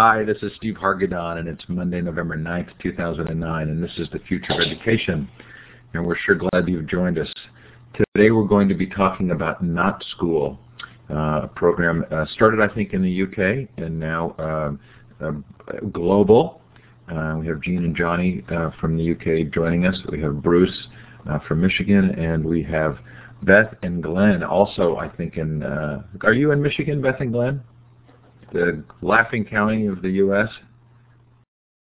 Hi, this is Steve Hargadon, and it's Monday, November 9th, 2009, and this is the Future of Education, and we're sure glad you've joined us. Today we're going to be talking about Not School, uh, a program uh, started, I think, in the UK and now uh, uh, global. Uh, we have Jean and Johnny uh, from the UK joining us. We have Bruce from Michigan, and we have Beth and Glenn also, I think, in, are you in Michigan, Beth and Glenn? The Laughing County of the U.S.?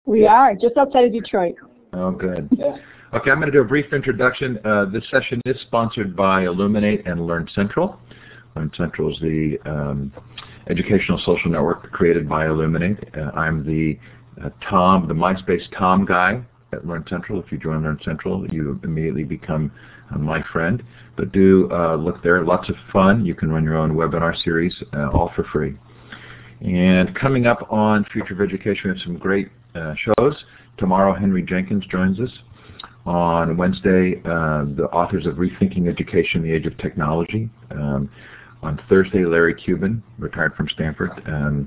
We are, just outside of Detroit. Oh, good. Yeah. Okay, I'm going to do a brief introduction. Uh, this session is sponsored by Elluminate and Learn Central. Learn Central is the um, educational social network created by Elluminate. Uh, I'm the uh, Tom, the MySpace Tom guy at Learn Central. If you join Learn Central, you immediately become uh, my friend. But do uh, look there. Lots of fun. You can run your own webinar series, uh, all for free. And coming up on Future of Education, we have some great uh, shows. Tomorrow, Henry Jenkins joins us. On Wednesday, uh, the authors of Rethinking Education, the Age of Technology. Um, on Thursday, Larry Cuban, retired from Stanford, um,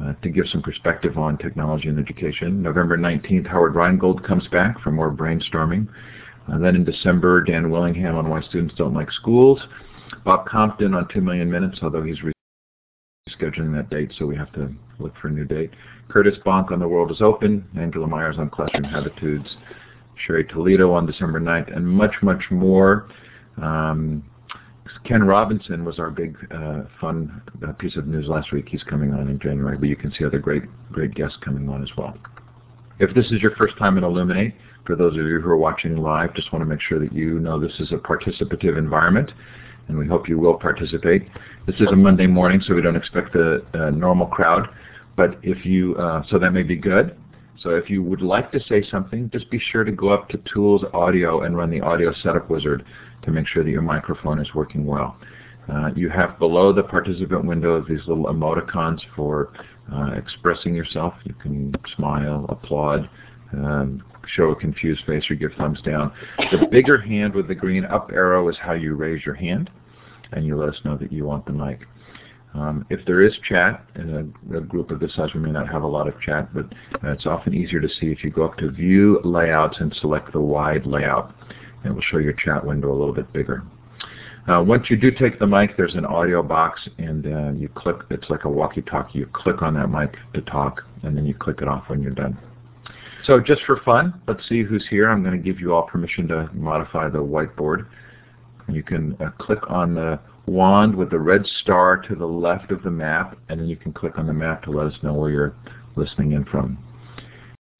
uh, to give some perspective on technology and education. November 19th, Howard Rheingold comes back for more brainstorming. Uh, then in December, Dan Willingham on Why Students Don't Like Schools. Bob Compton on 2 Million Minutes, although he's scheduling that date, so we have to look for a new date. Curtis Bonk on The World is Open, Angela Maiers on Classroom Habitudes, Cheri Toledo on December 9th, and much, much more. Um, Ken Robinson was our big uh, fun uh, piece of news last week. He's coming on in January, but you can see other great, great guests coming on as well. If this is your first time in Elluminate, for those of you who are watching live, just want to make sure that you know this is a participative environment and we hope you will participate. This is a Monday morning, so we don't expect a, a normal crowd, but if you, uh, so that may be good. So if you would like to say something, just be sure to go up to Tools Audio and run the Audio Setup Wizard to make sure that your microphone is working well. Uh, you have below the participant window these little emoticons for uh, expressing yourself. You can smile, applaud, um, show a confused face, or give thumbs down. The bigger hand with the green up arrow is how you raise your hand and you let us know that you want the mic. Um, if there is chat, in a, a, group of this size we may not have a lot of chat, but uh, it's often easier to see if you go up to View Layouts and select the wide layout. It will show your chat window a little bit bigger. Uh, once you do take the mic, there's an audio box, and uh, you click, it's like a walkie-talkie. You click on that mic to talk, and then you click it off when you're done. So just for fun, let's see who's here. I'm going to give you all permission to modify the whiteboard. You can uh, click on the wand with the red star to the left of the map, and then you can click on the map to let us know where you're listening in from.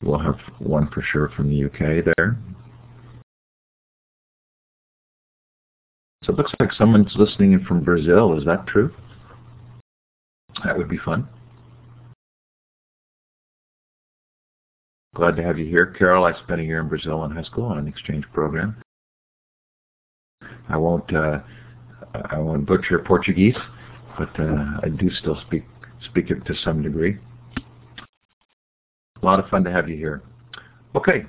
We'll have one for sure from the UK there. So it looks like someone's listening in from Brazil. Is that true? That would be fun. Glad to have you here. Carol, I spent a year in Brazil in high school on an exchange program. I won't uh, I won't butcher Portuguese, but uh, I do still speak speak it to some degree. A lot of fun to have you here. Okay,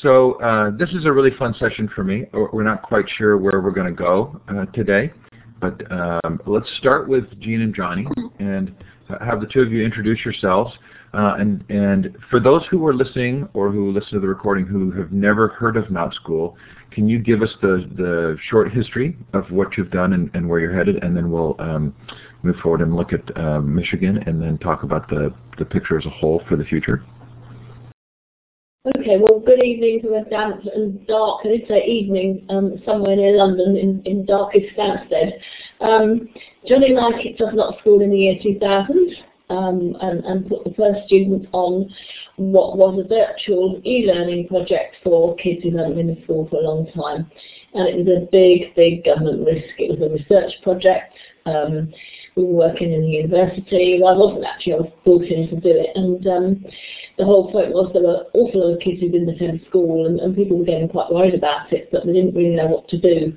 so uh, this is a really fun session for me. We're not quite sure where we're going to go uh, today, but um, let's start with Jean and Johnny and have the two of you introduce yourselves. Uh, and, and for those who are listening or who listen to the recording who have never heard of Not School, can you give us the, the short history of what you've done and, and where you're headed, and then we'll um, move forward and look at uh, Michigan and then talk about the, the picture as a whole for the future? Okay, well, good evening to a damp and dark, I did say evening, um, somewhere near London in, in darkest Stansted. Um, Johnny Lycett does Not School in the year 2000 um, and, and put the first students on what was a virtual e-learning project for kids who hadn't been in school for a long time. And it was a big, big government risk. It was a research project. Um, we were working in the university. Well, I wasn't actually, I was brought in to do it. And um, the whole point was there were awful lot of kids who didn't attend school and, and people were getting quite worried about it, but they didn't really know what to do.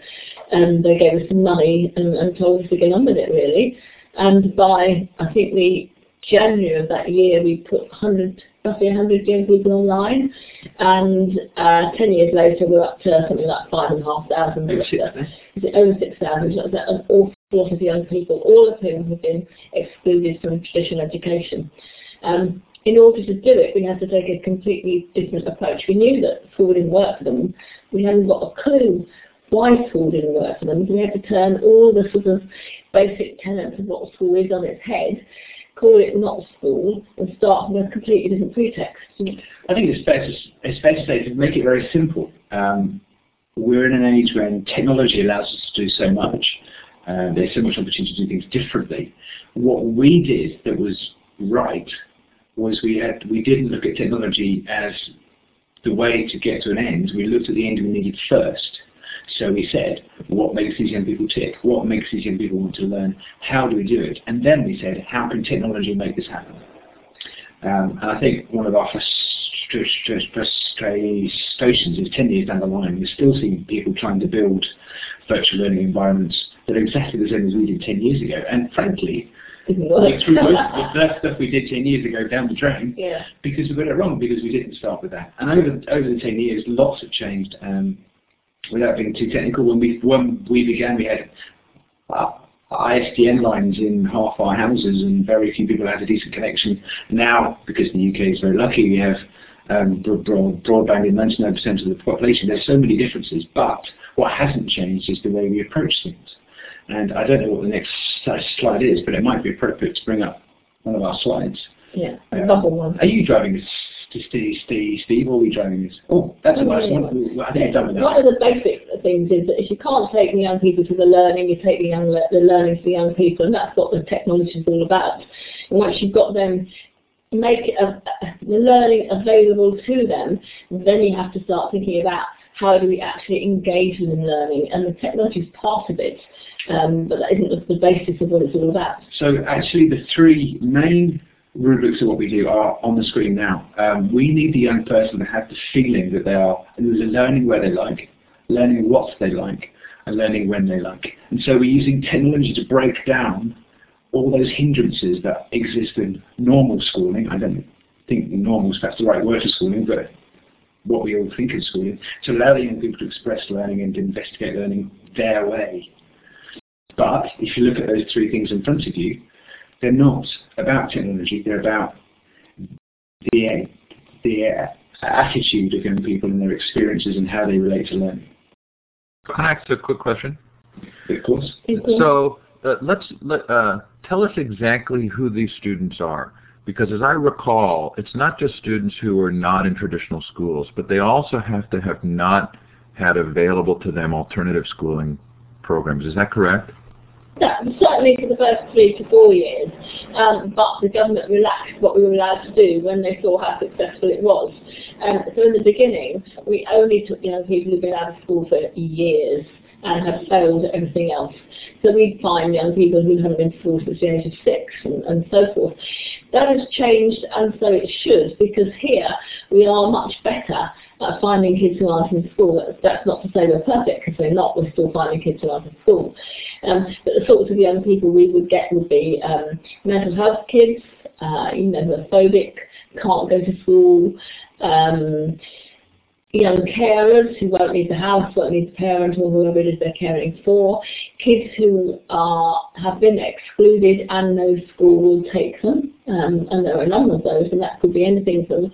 And they gave us some money and, and told us to get on with it, really. And by, I think, the January of that year, we put 100, roughly 100 young people online, and uh, 10 years later, we're up to something like 5,500. Over 6,000. Is it over 6,000? That's an awful lot of young people, all of whom have been excluded from traditional education. Um, in order to do it, we had to take a completely different approach. We knew that school didn't work for them. We hadn't got a clue why school didn't work for them. We had to turn all the sort of basic tenets of what school is on its head, call it not school, and start from a completely different pretext. I think it's fair to, it's fair to say, to make it very simple, um, we're in an age when technology allows us to do so much. Uh, there's so much opportunity to do things differently. What we did that was right was we had we didn't look at technology as the way to get to an end. We looked at the end we needed first. So we said, what makes these young people tick? What makes these young people want to learn? How do we do it? And then we said, how can technology make this happen? Um, and I think one of our frustrations is 10 years down the line, we're still seeing people trying to build virtual learning environments that are exactly the same as we did 10 years ago. And frankly, we threw most of the stuff we did 10 years ago down the drain yeah. because we got it wrong, because we didn't start with that. And over, over the 10 years, lots have changed. Um, without being too technical, when we when we began, we had uh, ISDN lines in half our houses, and very few people had a decent connection. Now, because the UK is very lucky, we have um, broad, broadband in 99% of the population. There's so many differences, but what hasn't changed is the way we approach things. And I don't know what the next slide is, but it might be appropriate to bring up one of our slides. Yeah, another one. Are you driving this, To Steve, Steve, Steve, or are we driving this? Oh, that's a nice one. I think done with that. One of the basic things is that if you can't take the young people to the learning, you take the, young, the learning to the young people, and that's what the technology is all about. And once you've got them make a, the learning available to them, then you have to start thinking about how do we actually engage them in learning, and the technology is part of it, um, but that isn't the basis of what it's all about. So actually the three main rubrics of what we do are on the screen now. Um, we need the young person to have the feeling that they are learning where they like, learning what they like, and learning when they like. And so we're using technology to break down all those hindrances that exist in normal schooling. I don't think normal is perhaps the right word for schooling, but what we all think of schooling, to allow the young people to express learning and investigate learning their way. But if you look at those three things in front of you, they're not about technology, they're about the, the attitude of young people and their experiences and how they relate to learning. Can I ask a quick question? Of course. So uh, let's let, uh, tell us exactly who these students are. Because as I recall, it's not just students who are not in traditional schools, but they also have to have not had available to them alternative schooling programs. Is that correct? That, certainly for the first three to four years, um, but the government relaxed what we were allowed to do when they saw how successful it was. Um, so in the beginning, we only took young people who'd been out of school for years and have failed at everything else. So we'd find young people who haven't been to school since the age of six and, and so forth. That has changed and so it should because here we are much better finding kids who aren't in school. That's, not to say we're perfect because we're not, we're still finding kids who aren't in school. Um, but the sorts of young people we would get would be um, mental health kids, uh, you know, phobic, can't go to school, um, young carers who won't leave the house, won't leave the parent or whoever it is they're caring for, kids who are have been excluded and no school will take them, um, and there are a number of those, and that could be anything from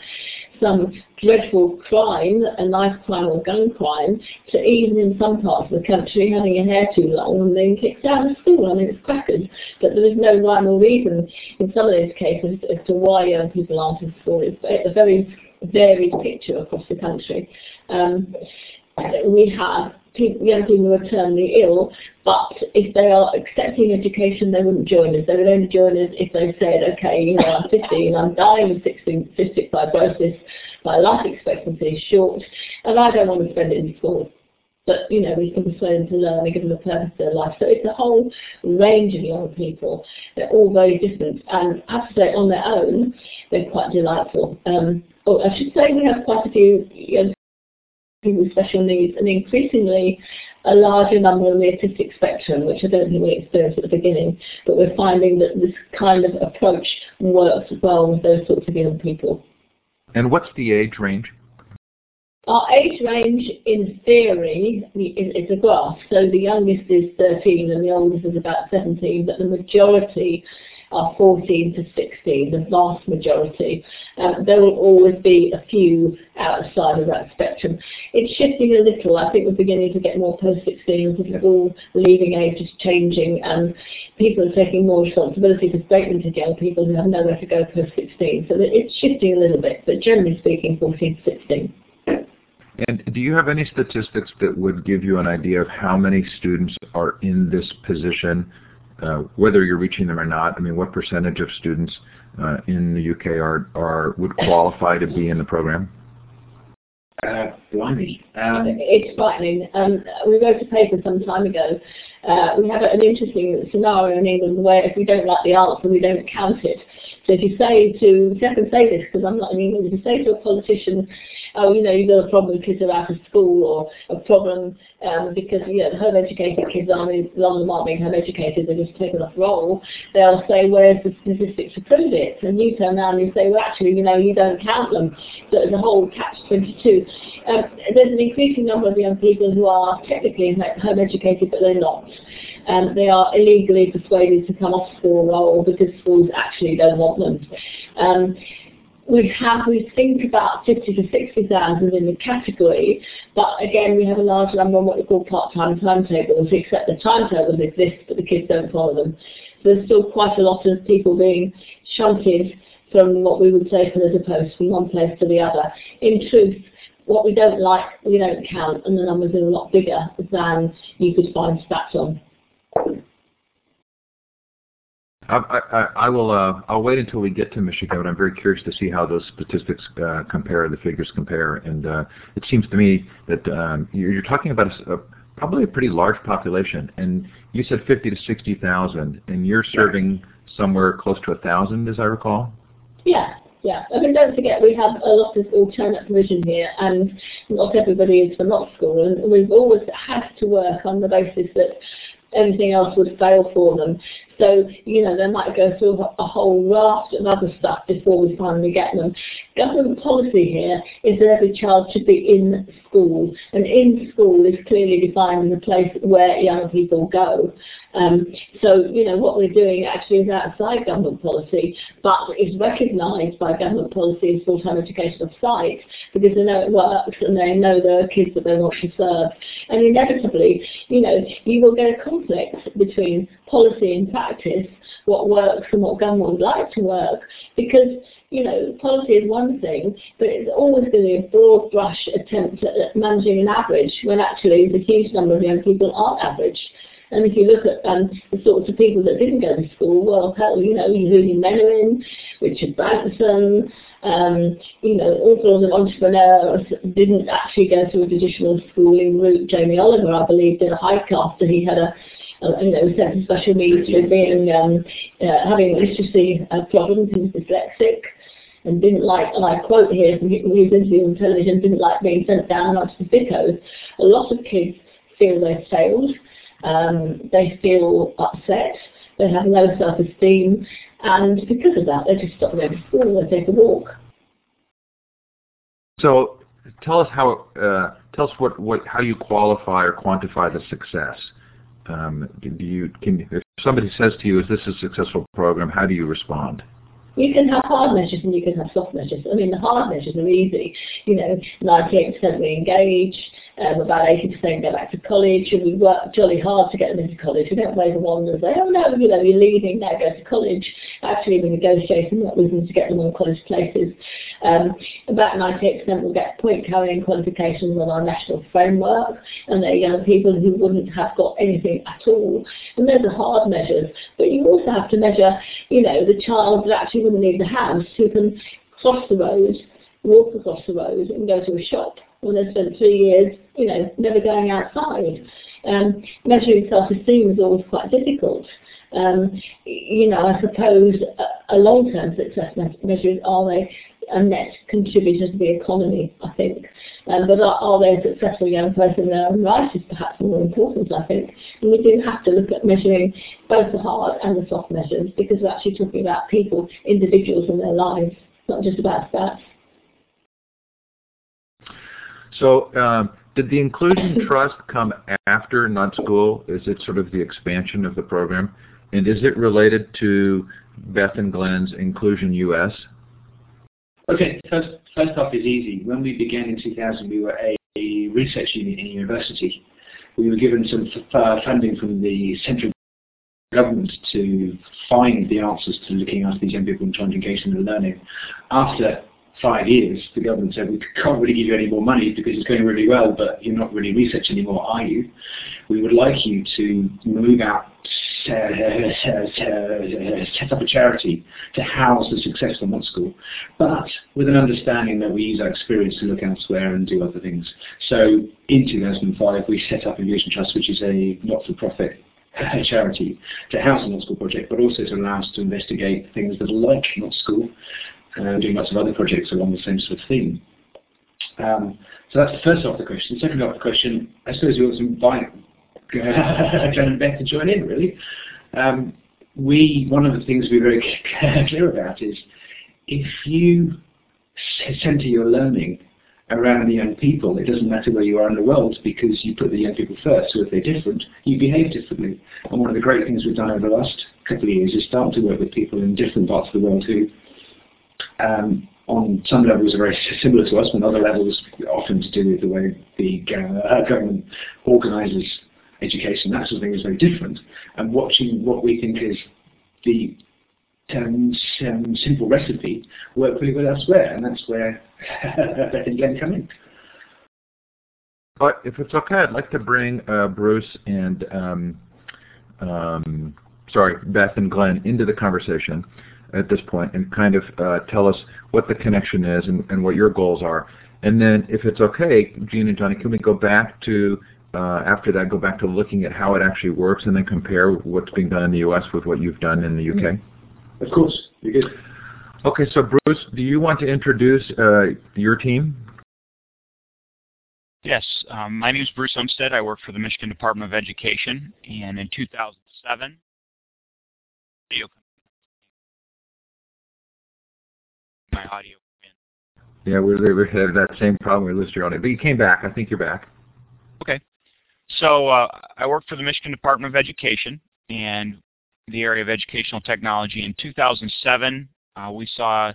some dreadful crime, a knife crime or gun crime, to even in some parts of the country having your hair too long and being kicked out of school. I mean, it's crackers. But there is no rhyme or reason in some of those cases as to why young people aren't in school. It's very varied picture across the country. Um, we have people, young people who are terminally ill, but if they are accepting education, they wouldn't join us. They would only join us if they said, okay, you know, I'm 15, I'm dying of cystic fibrosis, my life expectancy is short, and I don't want to spend it in school. But, you know, we can persuade them to learn and give them a purpose to their life. So it's a whole range of young people. They're all very different. And I have to say, on their own, they're quite delightful. Um, oh, I should say we have quite a few young people with special needs and increasingly a larger number on the autistic spectrum, which I don't think we experienced at the beginning, but we're finding that this kind of approach works well with those sorts of young people. And what's the age range? Our age range, in theory, is a graph. So the youngest is 13 and the oldest is about 17, but the majority are 14 to 16, the vast majority. Um, there will always be a few outside of that spectrum. It's shifting a little. I think we're beginning to get more post-16 as school leaving age is changing and people are taking more responsibility for statement young people who have nowhere to go post-16. So it's shifting a little bit, but generally speaking, 14 to 16. And do you have any statistics that would give you an idea of how many students are in this position uh, whether you're reaching them or not. I mean, what percentage of students uh, in the UK are, are would qualify to be in the program? Uh, blimey. Um, it's frightening. Um, we wrote a paper some time ago. Uh, we have an interesting scenario in England where if we don't like the answer, we don't count it. So if you say to, I can say this because I'm not in England, if you say to a politician, oh, you know, you've got a problem because they're out of school or a problem um, because, you know, the home educated kids aren't, a lot of them aren't being home educated, they're just taken off roll, they'll say, where's the statistics to prove it? And you turn around and you say, well, actually, you know, you don't count them. So there's a whole catch-22. Um, there's an increasing number of young people who are technically home educated, but they're not. Um, they are illegally persuaded to come off school roll because schools actually don't want them. Um, we have, we think about 50 to 60,000 in the category, but again, we have a large number on what we call part-time timetables, except the timetables exist, but the kids don't follow them. So there's still quite a lot of people being shunted from what we would say as a post from one place to the other. In truth, what we don't like, we don't count, and the numbers are a lot bigger than you could find stats on. I, I, I will. Uh, I'll wait until we get to Michigan, but I'm very curious to see how those statistics uh, compare, the figures compare. And uh, it seems to me that um, you're, you're, talking about a, a, probably a pretty large population. And you said 50 to 60,000, and you're serving somewhere close to a thousand, as I recall. Yeah. Yeah, I mean, don't forget we have a lot of alternate provision here, and not everybody is from not school, and we've always had to work on the basis that everything else would fail for them. So, you know, they might go through a whole raft of other stuff before we finally get them. Government policy here is that every child should be in school, and in school is clearly defined as a place where young people go. Um, so, you know, what we're doing actually is outside government policy, but is recognised by government policy as full-time education of sight because they know it works and they know are kids that they want to serve. And inevitably, you know, you will get a conflict between policy and practice, what works and what government would like to work, because you know, policy is one thing, but it's always going to be a broad brush attempt at managing an average when actually the huge number of young people aren't average. And if you look at um, the sorts of people that didn't go to school, well, hell, you know, Yehudi Menuhin, Richard Branson, um, you know, all sorts of entrepreneurs didn't actually go through a traditional schooling route. Jamie Oliver, I believe, did a hike after he had a you know, sense of special needs for being, um, uh, having literacy uh, problems. He was dyslexic and didn't like, and I quote here from his interview on television, didn't like being sent down onto the Vickos. A lot of kids feel they've failed um, they feel upset, they have low self-esteem, and because of that, they just stop going to school, they take a walk. So, tell us how, uh, tell us what, what, how you qualify or quantify the success. Um, do you, can, if somebody says to you, "Is this a successful program?" How do you respond? You can have hard measures and you can have soft measures. I mean, the hard measures are easy. You know, 98% re-engage, um, about 80% go back to college, and we work jolly hard to get them into college. We don't wave a wand and say, oh no, you know, you're leaving, now go to college. Actually, we negotiate and work with them to get them on college places. Um, about 98% will get point carrying qualifications on our national framework, and they're young people who wouldn't have got anything at all. And those are hard measures, but you also have to measure, you know, the child that actually wouldn't leave the house, who can cross the road, walk across the road and go to a shop when they spent three years, you know, never going outside. Um, measuring self-esteem is always quite difficult. Um, you know, I suppose a, a long-term success measure is are they a net contributor to the economy, I think. Um, but are, are, they a successful young person in their own right is perhaps more important, I think. And we do have to look at measuring both the hard and the soft measures because we're actually talking about people, individuals and their lives, not just about stats. So um, did the Inclusion Trust come after Not School? Is it sort of the expansion of the program? And is it related to Beth and Glenn's Inclusion US? Okay, first, first off is easy. When we began in 2000, we were a, a research unit in a university. We were given some uh, funding from the central government to find the answers to looking after these young people and trying to engage them in learning. After five years, the government said, we can't really give you any more money because it's going really well, but you're not really research anymore, are you? We would like you to move out, set up a charity to house the successful Not School, but with an understanding that we use our experience to look elsewhere and do other things. So in 2005, we set up Inclusion Trust, which is a not-for-profit charity to house the Not School project, but also to allow us to investigate things that are like Not School uh, doing lots of other projects along the same sort of theme. Um, so that's the first half of the question. Second half of the question, I suppose we also invite Jen and Beth to join in, really. Um, we, one of the things we're very clear about is if you center your learning around the young people, it doesn't matter where you are in the world because you put the young people first. So if they're different, you behave differently. And one of the great things we've done over the last couple of years is start to work with people in different parts of the world who um, on some levels are very similar to us, on other levels often to do with the way the uh, government organises education, that sort of thing is very different. And watching what we think is the um, um, simple recipe work really well elsewhere, and that's where Beth and Glenn come in. But if it's okay, I'd like to bring uh, Bruce and um, um, sorry, Beth and Glenn into the conversation at this point and kind of uh, tell us what the connection is and, and, what your goals are. And then if it's okay, Jean and Johnny, can we go back to, uh, after that, go back to looking at how it actually works and then compare what's being done in the U.S. with what you've done in the U.K.? Of course. You good. Okay, so Bruce, do you want to introduce uh, your team? Yes, um, my name is Bruce Umpstead. I work for the Michigan Department of Education, and in 2007, my audio Yeah, we, we had that same problem. We lost your audio, but you came back. I think you're back. Okay. So uh, I work for the Michigan Department of Education and the area of educational technology. In 2007, uh, we saw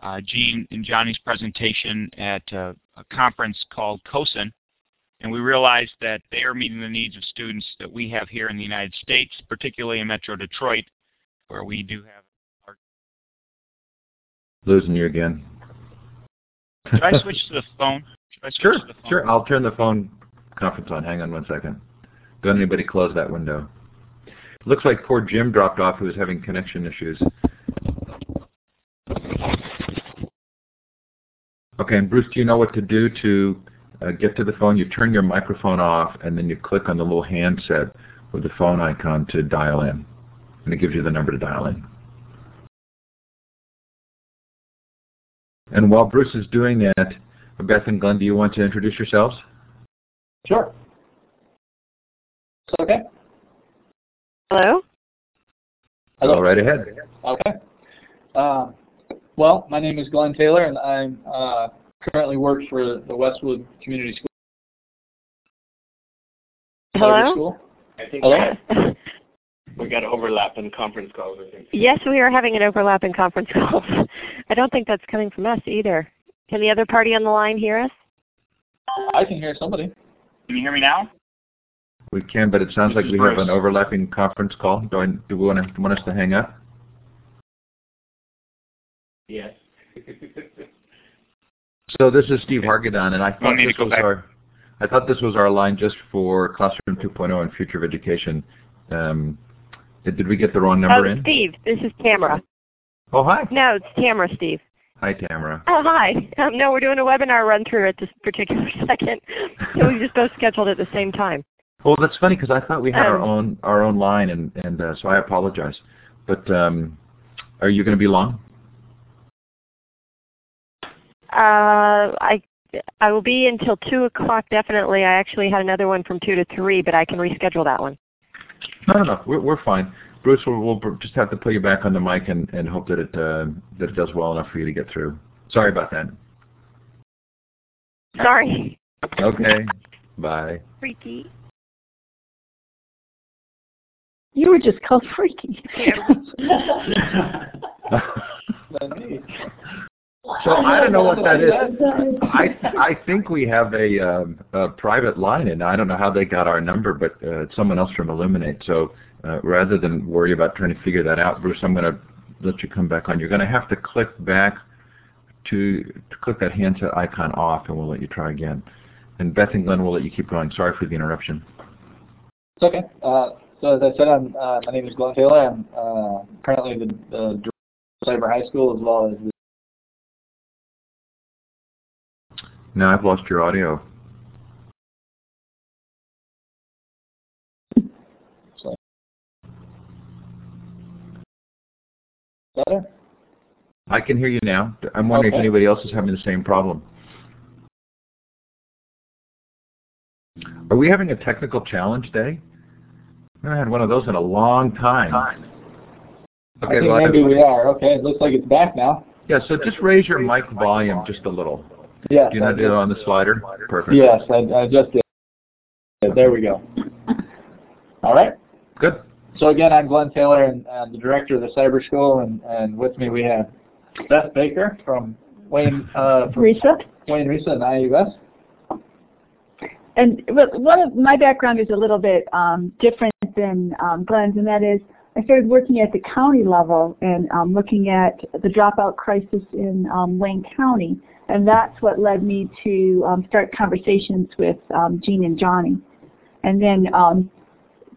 uh, Jean and Johnny's presentation at a, a conference called COSN, and we realized that they are meeting the needs of students that we have here in the United States, particularly in Metro Detroit, where we do have Losing you again. Should I switch to the phone? sure, phone? sure. I'll turn the phone conference on. Hang on one second. Don't anybody close that window. Looks like poor Jim dropped off who was having connection issues. Okay, and Bruce, do you know what to do to uh, get to the phone? You turn your microphone off, and then you click on the little handset with the phone icon to dial in. And it gives you the number to dial in. And while Bruce is doing that, Beth and Glenn, do you want to introduce yourselves? Sure. okay. Hello? Hello. Go right ahead. Okay. Uh, well, my name is Glenn Taylor, and I uh, currently work for the Westwood Community School. Hello? School. Hello? We got overlapping conference calls, I think. Yes, we are having an overlap in conference calls. I don't think that's coming from us either. Can the other party on the line hear us? I can hear somebody. Can you hear me now? We can, but it sounds like we have an overlapping conference call. Do, I, do we want, to, want us to hang up? Yes. so this is Steve Hargadon, and I thought this was back? our I thought this was our line just for Classroom 2.0 and Future of Education. Um, did we get the wrong number oh, in? Steve, this is Tamara. Oh, hi. No, it's Tamara, Steve. Hi, Tamara. Oh, hi. Um, no, we're doing a webinar run through at this particular second, so we just both scheduled at the same time. Well, that's funny because I thought we had um, our own our own line, and and uh, so I apologize. But um, are you going to be long? Uh, I I will be until two o'clock definitely. I actually had another one from two to three, but I can reschedule that one. No, no, no. We're, we're fine. Bruce, we'll, we'll just have to put you back on the mic and, and hope that it uh, that it does well enough for you to get through. Sorry about that. Sorry. Okay. Bye. Freaky. You were just called freaky. So I don't know what that is. I I think we have a, um, a private line, and I don't know how they got our number, but uh, it's someone else from Elluminate. So uh, rather than worry about trying to figure that out, Bruce, I'm going to let you come back on. You're going to have to click back to, to click that handset icon off, and we'll let you try again. And Beth and Glenn will let you keep going. Sorry for the interruption. It's okay. Uh, so as I said, I'm, uh, my name is Glenn Taylor. I'm uh, currently the, the director of Cyber High School as well as the Now I've lost your audio. better. I can hear you now. I'm wondering Okay. if anybody else is having the same problem. Are we having a technical challenge day? I haven't had one of those in a long time. I Okay, think well, maybe we are. Okay, it looks like it's back now. yeah, so just raise your mic volume just a little. Yes. Do you know how to do it on the slider? Perfect. Yes, I, I just did. There we go. All right. Good. So again, I'm Glenn Taylor, and, and the director of the Cyber School, and, and with me we have Beth Baker from Wayne uh, from RESA. Wayne RESA and IUS. And one of my background is a little bit um, different than um, Glenn's, and that is I started working at the county level and um, looking at the dropout crisis in um, Wayne County, and that's what led me to um, start conversations with um, Jean and Johnny. And then um,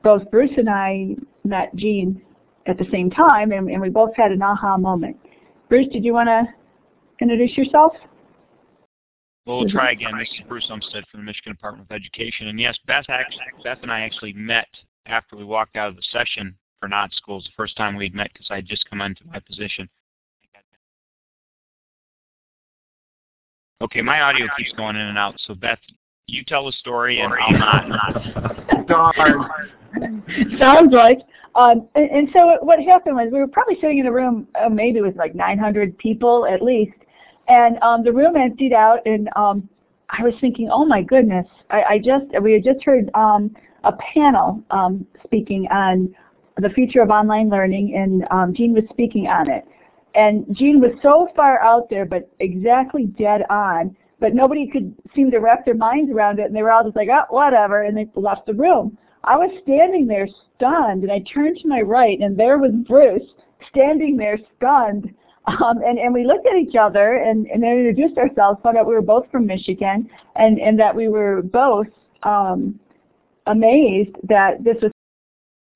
both Bruce and I met Jean at the same time, and, and we both had an aha moment. Bruce, did you want to introduce yourself? Well, we'll try again. This is Bruce Umpstead from the Michigan Department of Education. And yes, Beth, actually, Beth and I actually met after we walked out of the session for Not Schools, the first time we'd met because I had just come into my position. Okay, my audio keeps going in and out. So Beth, you tell the story and I'll not. Darn. Sounds like. Um, and, and so what happened was we were probably sitting in a room uh, maybe with like 900 people at least, and um, the room emptied out, and um, I was thinking, oh my goodness, I, I just we had just heard um, a panel um, speaking on the future of online learning, and um, Jean was speaking on it, and Jean was so far out there, but exactly dead on. But nobody could seem to wrap their minds around it, and they were all just like, oh, whatever, and they left the room. I was standing there stunned, and I turned to my right, and there was Bruce standing there stunned. Um, and, and we looked at each other and, and then introduced ourselves, found out we were both from Michigan, and, and that we were both um, amazed that this was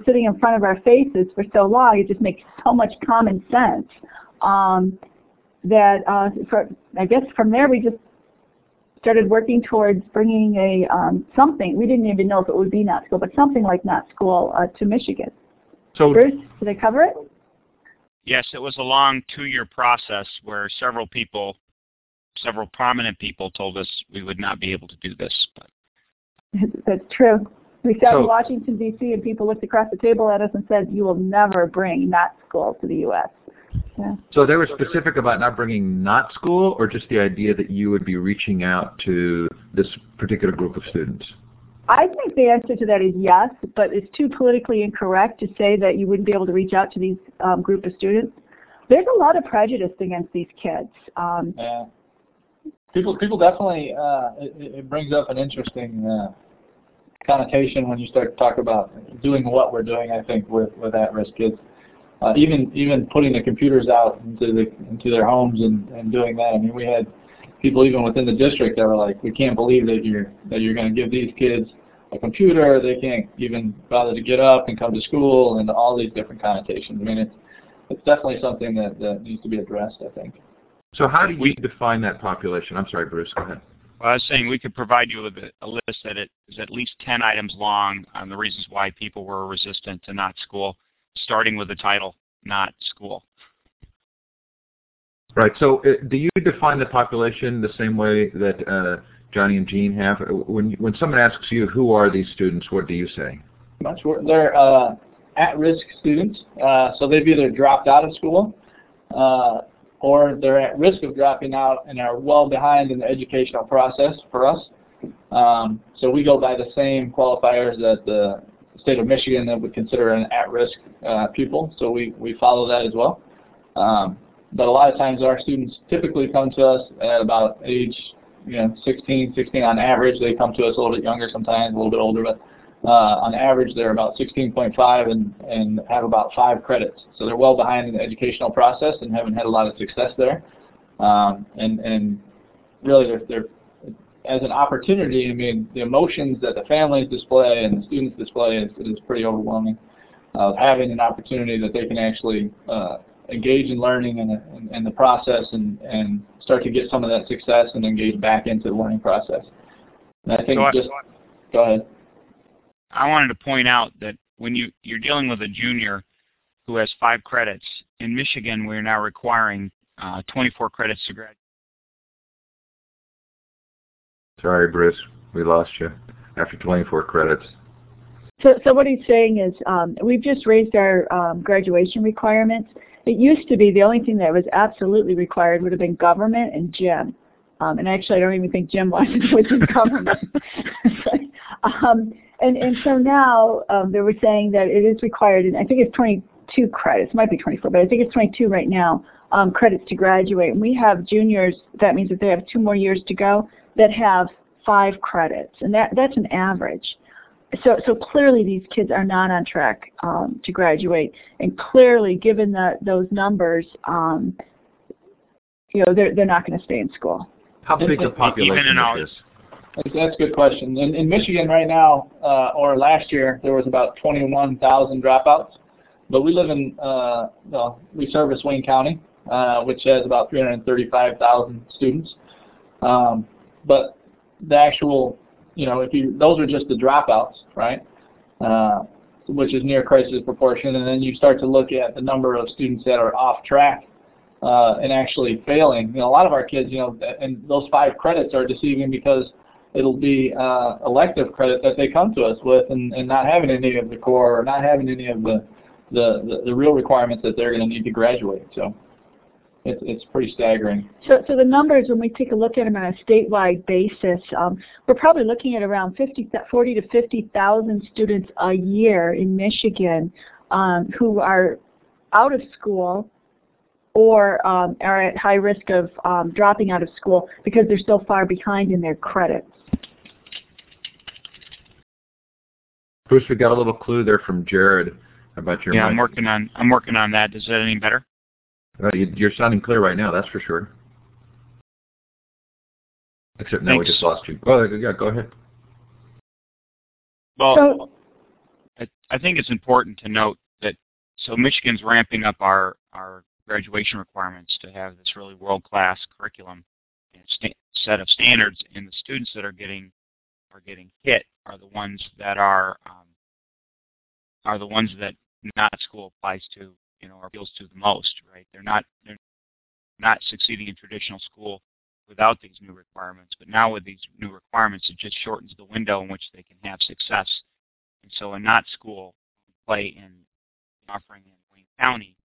sitting in front of our faces for so long. It just makes so much common sense. Um, that uh, for, I guess from there we just started working towards bringing a um, something. We didn't even know if it would be Not School, but something like Not School uh, to Michigan. So Bruce, did I cover it? Yes, it was a long two-year process where several people, several prominent people told us we would not be able to do this. But That's true. We sat So- in Washington D.C. and people looked across the table at us and said, "You will never bring Not School to the U.S." Yeah. So they were specific about not bringing not school, or just the idea that you would be reaching out to this particular group of students? I think the answer to that is yes, but it's too politically incorrect to say that you wouldn't be able to reach out to these um, group of students. There's a lot of prejudice against these kids. Um, Yeah. People, people definitely. Uh, it, it- it brings up an interesting uh, connotation when you start to talk about doing what we're doing. I think with with at-risk kids, uh, even even putting the computers out into the into their homes and and doing that. I mean, we had people even within the district that were like, "We can't believe that you're that you're going to give these kids a computer. They can't even bother to get up and come to school, and all these different connotations." I mean, it's it's definitely something that that needs to be addressed. I think. So how do we define that population? I'm sorry, Bruce. Go ahead. well, I was saying we could provide you with a, a list that it is at least 10 items long on the reasons why people were resistant to not school, starting with the title, not school. Right. So uh, do you define the population the same way that uh, Johnny and Jean have? Uh, When when someone asks you who are these students, what do you say? much work. They're uh, at-risk students, uh, so they've either dropped out of school uh, or they're at risk of dropping out and are well behind in the educational process for us. Um, so we go by the same qualifiers that the state of Michigan that would consider an at-risk uh, pupil, so we, we follow that as well. Um, but a lot of times our students typically come to us at about age you know, 16, 16 on average. They come to us a little bit younger sometimes, a little bit older, but uh, on average they're about 16.5 and, and have about five credits. So they're well behind in the educational process and haven't had a lot of success there. Um, and, and really they're, they're, as an opportunity, I mean, the emotions that the families display and the students display is, is pretty overwhelming. Uh, having an opportunity that they can actually uh, engage in learning and, and, and, the process and, and start to get some of that success and engage back into the learning process. And I think so just, I, go ahead. I wanted to point out that when you, you're dealing with a junior who has five credits, in Michigan we're now requiring uh, 24 credits to graduate. Sorry, Bruce, we lost you after 24 credits. So, so what he's saying is um, we've just raised our um, graduation requirements. It used to be the only thing that was absolutely required would have been government and gym. Um, and actually, I don't even think gym was within government. um, and, and so now um, they were saying that it is required, and I think it's 22 credits, it might be 24, but I think it's 22 right now, um, credits to graduate. And we have juniors, that means that they have two more years to go, that have five credits, and that, that's an average so, so clearly these kids are not on track um, to graduate, and clearly, given the, those numbers, um, you know, they're they're not going to stay in school. How big is the population is this? That's a good question. In, in Michigan right now, uh, or last year, there was about 21,000 dropouts. But we live in, uh, well, we service Wayne County, uh, which has about 335,000 students. Um, but the actual you know, if you those are just the dropouts, right? Uh, which is near crisis proportion, and then you start to look at the number of students that are off track uh, and actually failing. You know, a lot of our kids, you know, and those five credits are deceiving because it'll be uh, elective credit that they come to us with, and, and not having any of the core or not having any of the the, the, the real requirements that they're going to need to graduate. So it's, it's pretty staggering. So, so the numbers, when we take a look at them on a statewide basis, um, we're probably looking at around 50, 40 to 50,000 students a year in Michigan um, who are out of school or um, are at high risk of um, dropping out of school because they're so far behind in their credits. Bruce, we got a little clue there from Jared about your. Yeah, mic. I'm working on. I'm working on that. Is that any better? You, are sounding clear right now, that's for sure. Except now Thanks. we just lost you. Oh, yeah, go ahead. Well, so, I, I think it's important to note that so Michigan's ramping up our our graduation requirements to have this really world-class curriculum and set of standards, and the students that are getting are getting hit are the ones that are um, are the ones that not school applies to you know, appeals to the most, right? They're not they're not succeeding in traditional school without these new requirements, but now with these new requirements, it just shortens the window in which they can have success. And so a not school play in offering in Wayne County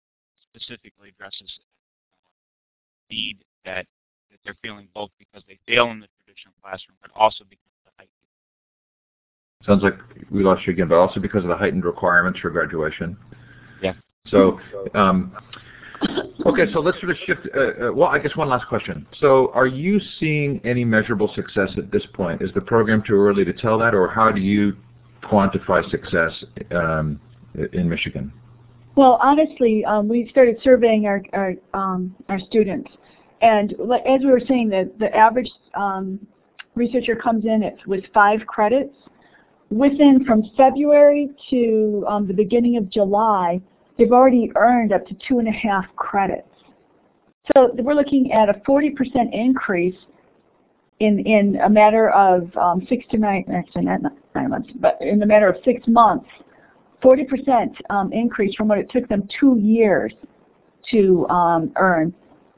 specifically addresses the need that, that they're feeling both because they fail in the traditional classroom, but also because of the height. Sounds like we lost you again, but also because of the heightened requirements for graduation. Yeah. So, um, okay, so let's sort of shift. Uh, uh, well, I guess one last question. So, are you seeing any measurable success at this point? Is the program too early to tell that, or how do you quantify success um, in Michigan? Well, honestly, um, we started surveying our our, um, our students, and as we were saying, the the average um, researcher comes in at, with five credits. Within from February to um, the beginning of July, they've already earned up to two and a half credits. So we're looking at a 40% increase in, in a matter of um, six to nine, actually not nine months, but in a matter of six months, 40% um, increase from what it took them two years to um, earn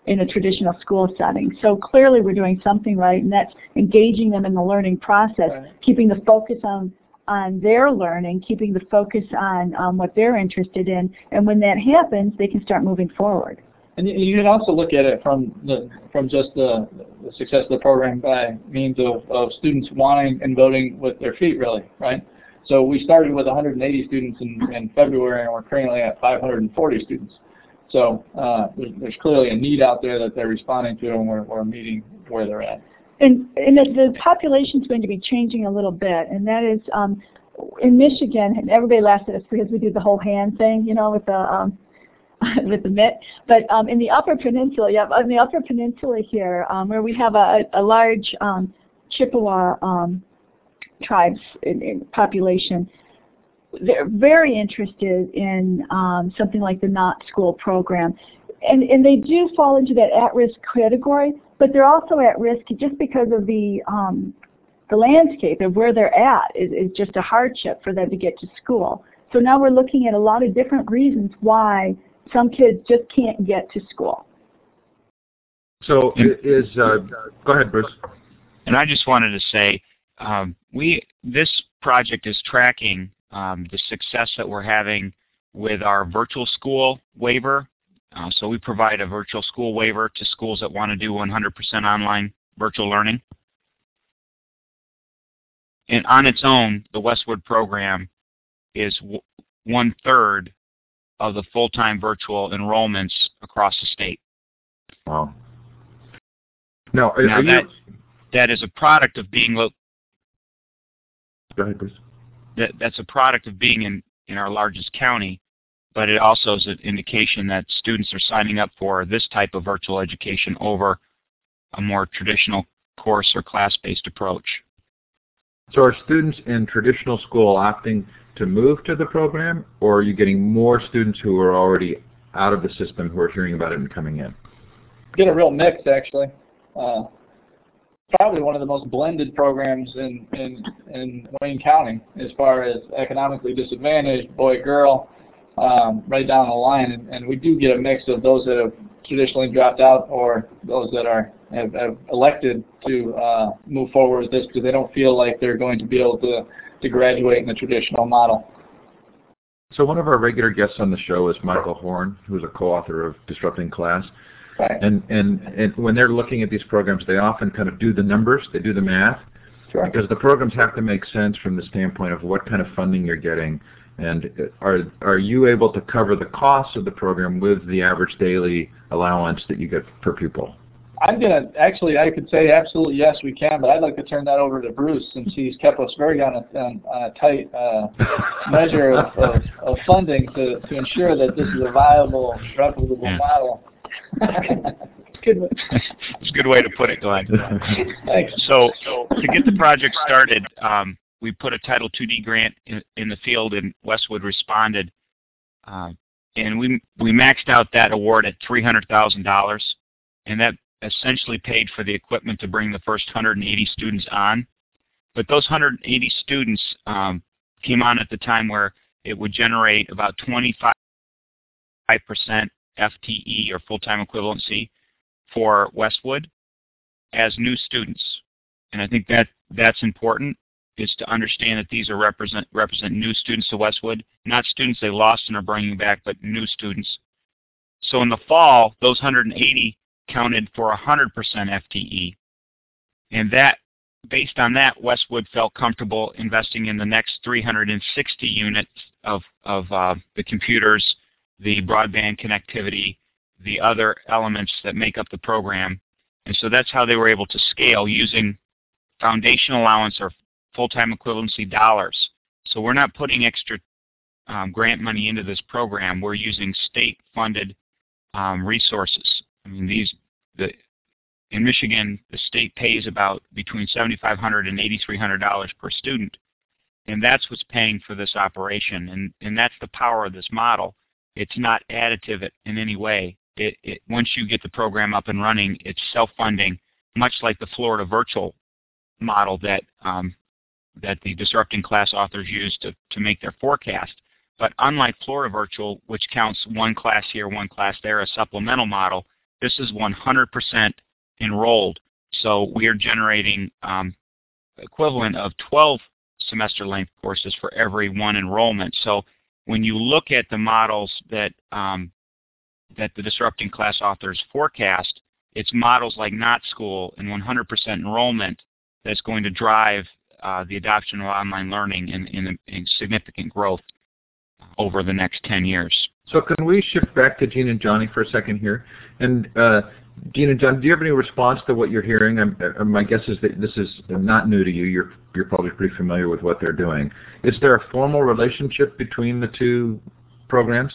in a traditional school setting. So clearly we're doing something right, and that's engaging them in the learning process, right. keeping the focus on on their learning, keeping the focus on um, what they're interested in, and when that happens, they can start moving forward. And you, can also look at it from the from just the, the success of the program by means of, of students wanting and voting with their feet, really, right? So we started with 180 students in, in February, and we're currently at 540 students. So uh, there's, there's, clearly a need out there that they're responding to, and we're, we're meeting where they're at. And, and the, population is going to be changing a little bit, and that is um, in Michigan, everybody laughs at us because we do the whole hand thing, you know, with the um, with the mitt. But um, in the Upper Peninsula, yeah, in the Upper Peninsula here, um, where we have a, a large um, Chippewa um, tribes in, in population, they're very interested in um, something like the Not School program. And, and they do fall into that at-risk category, but they're also at risk just because of the um, the landscape of where they're at is, is just a hardship for them to get to school. So now we're looking at a lot of different reasons why some kids just can't get to school. So is uh, go ahead, Bruce. And I just wanted to say, um, we this project is tracking um, the success that we're having with our virtual school waiver. Uh, so we provide a virtual school waiver to schools that want to do 100% online virtual learning. And on its own, the Westwood program is one third of the full-time virtual enrollments across the state. Wow. Now, are, now are that, you... that is a product of being. Go ahead, please. That that's a product of being in in our largest county, but it also is an indication that students are signing up for this type of virtual education over a more traditional course or class-based approach. So are students in traditional school opting to move to the program, or are you getting more students who are already out of the system who are hearing about it and coming in? Get a real mix, actually. Uh, probably one of the most blended programs in, in, in Wayne County as far as economically disadvantaged, boy, girl, um, right down the line. And, and we do get a mix of those that have traditionally dropped out or those that are have, have elected to uh, move forward with this because they don't feel like they're going to be able to, to graduate in the traditional model. So one of our regular guests on the show is Michael Horn, who's a co-author of Disrupting Class. Right. And, and, and when they're looking at these programs, they often kind of do the numbers, they do the math, sure. because the programs have to make sense from the standpoint of what kind of funding you're getting. And are, are you able to cover the costs of the program with the average daily allowance that you get per pupil? I'm gonna actually I could say absolutely yes we can, but I'd like to turn that over to Bruce since he's kept us very on a, on, on a tight uh, measure of, of, of, funding to, to ensure that this is a viable, replicable yeah. model. good it's a good way to put it, Glenn. Thanks. So, so to get the project started, um, we put a Title II-D grant in, in, the field, and Westwood responded, uh, and we we maxed out that award at three hundred thousand dollars, and that essentially paid for the equipment to bring the first 180 students on. But those 180 students um, came on at the time where it would generate about 25% FTE or full-time equivalency for Westwood as new students. And I think that that's important is to understand that these are represent represent new students to Westwood, not students they lost and are bringing back, but new students. So in the fall, those 180 counted for 100% FTE. And that, based on that, Westwood felt comfortable investing in the next 360 units of, of uh, the computers, the broadband connectivity, the other elements that make up the program. And so that's how they were able to scale using foundation allowance or full-time equivalency dollars. So we're not putting extra um, grant money into this program. We're using state-funded um, resources. I mean, these the in Michigan, the state pays about between $7,500 and $8,300 per student, and that's what's paying for this operation. And and that's the power of this model. It's not additive in any way. It, it once you get the program up and running, it's self-funding, much like the Florida virtual model that um, that the disrupting class authors use to, to make their forecast. But unlike Florida Virtual, which counts one class here, one class there, a supplemental model, this is 100% enrolled. So we are generating um, equivalent of 12 semester length courses for every one enrollment. So when you look at the models that um, that the Disrupting Class authors forecast, it's models like Not School and 100% enrollment that's going to drive the adoption of online learning in, in, in, significant growth over the next 10 years. So can we shift back to Jean and Johnny for a second here? And uh, Jean and John, do you have any response to what you're hearing? I'm, uh, my guess is that this is not new to you. You're, you're probably pretty familiar with what they're doing. Is there a formal relationship between the two programs?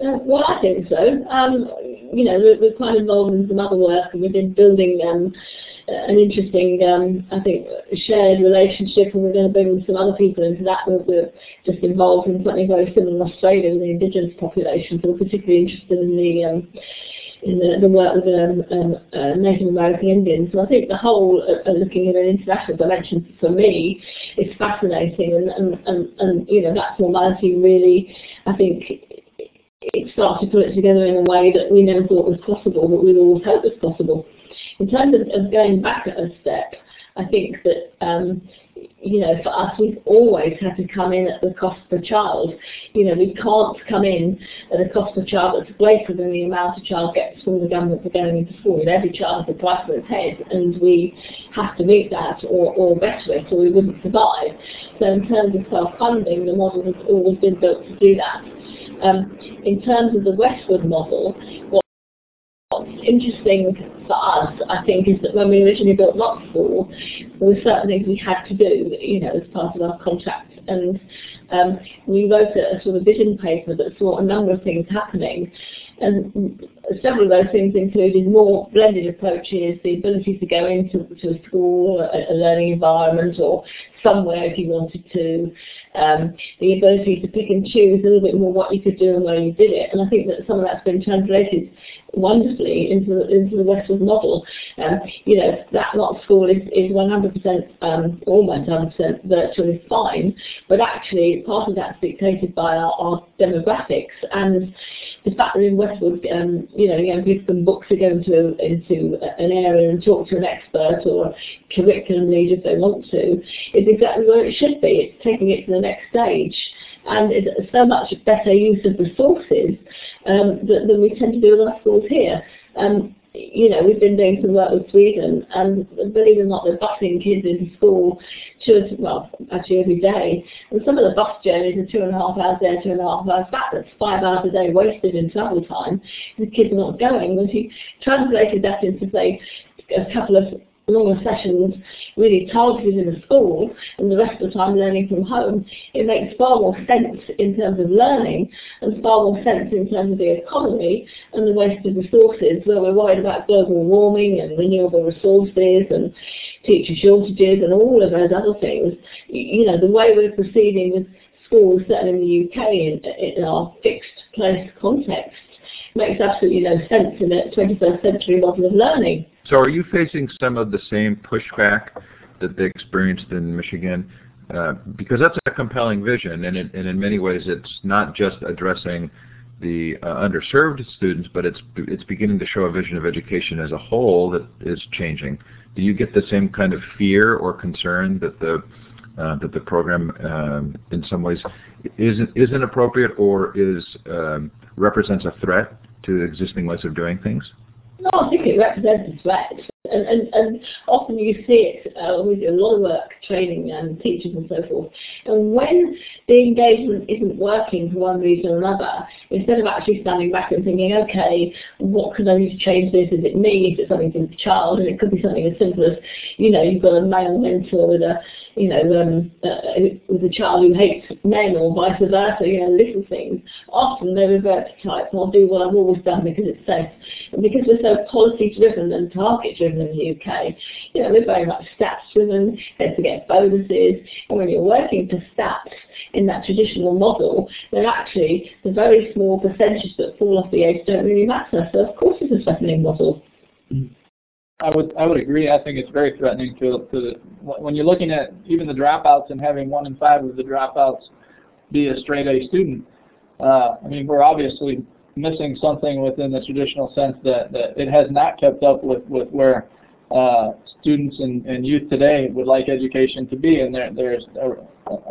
Uh, well, I think so. Um, you know, we're, we're, quite involved in some other work, and we've been building um, an interesting, um, I think, shared relationship, and we're going to bring some other people into that. We're, we're, just involved in something very similar in Australia with the indigenous population, so we're particularly interested in the um, in the, the work with um, um, uh, Native American Indians. So I think the whole uh, looking at an international dimension for me is fascinating, and, and, and, and you know that formality really, I think, it starts to it together in a way that we never thought was possible, but we'd always hoped was possible. In terms of, of going back a step, I think that um, you know, for us, we've always had to come in at the cost per child. You know, we can't come in at a cost per child that's greater than the amount a child gets from the government for going into school. And every child has a price for its head, and we have to meet that or, or better it, or we wouldn't survive. So in terms of self-funding, the model has always been built to do that. Um, in terms of the Westwood model, What's interesting for us, I think, is that when we originally built Lock there were certain things we had to do, you know, as part of our contract. And um, we wrote a, sort of vision paper that saw a number of things happening. And several of those things included more blended approaches, the ability to go into to a school, a, a learning environment, or somewhere if you wanted to, um, the ability to pick and choose a little bit more what you could do and where you did it. And I think that some of that's been translated wonderfully into the, into the Westwood model. Um, you know, that Not School is, is 100%, um, almost 100% virtually fine, but actually part of that's dictated by our, our demographics and the fact that in Westwood, um, you know, young people can book to go into, into an area and talk to an expert or curriculum lead if they want to, is exactly where it should be. It's taking it to the next stage and it's so much better use of resources um, than, than, we tend to do with our schools here. Um, you know, we've been doing some work with Sweden, and believe it or not, they're busing kids into school two, well, actually every day. And some of the bus journeys are two and a half hours there, two and a half hours back. That's five hours a day wasted in travel time. The kids are not going. If you translated that into, say, a couple of longer sessions really targeted in the school and the rest of the time learning from home, it makes far more sense in terms of learning and far more sense in terms of the economy and the waste of resources where we're worried about global warming and renewable resources and teacher shortages and all of those other things. You know, the way we're proceeding with schools, certainly in the UK, in, in our fixed place context, makes absolutely no sense in a 21st century model of learning. So are you facing some of the same pushback that they experienced in Michigan? Uh, because that's a compelling vision, and, it, and, in many ways it's not just addressing the uh, underserved students, but it's it's beginning to show a vision of education as a whole that is changing. Do you get the same kind of fear or concern that the uh, that the program, um, in some ways, isn't isn't appropriate or is um, represents a threat to existing ways of doing things? No, I think it represents a threat. And, and, and often you see it, uh, a lot of work training and teachers and so forth. And when the engagement isn't working for one reason or another, instead of actually standing back and thinking, okay, what can I do to change this? Is it me? Is it something to the child? And it could be something as simple as, you know, you've got a male mentor with a you know, um, uh, with a child who hates men or vice versa, you know, little things. Often they revert to type, I'll do what I've always done because it's safe. And because we're so policy driven and target driven in the UK, you know, we're very much stats driven, they have to get bonuses, and when you're working to stats in that traditional model, then actually the very small percentage that fall off the edge don't really matter. So of course it's a threatening model. Mm. I would I would agree. I think it's very threatening to to when you're looking at even the dropouts and having one in five of the dropouts be a straight A student. Uh, I mean, we're obviously missing something within the traditional sense that, that it has not kept up with with where uh, students and, and youth today would like education to be, and there there's a,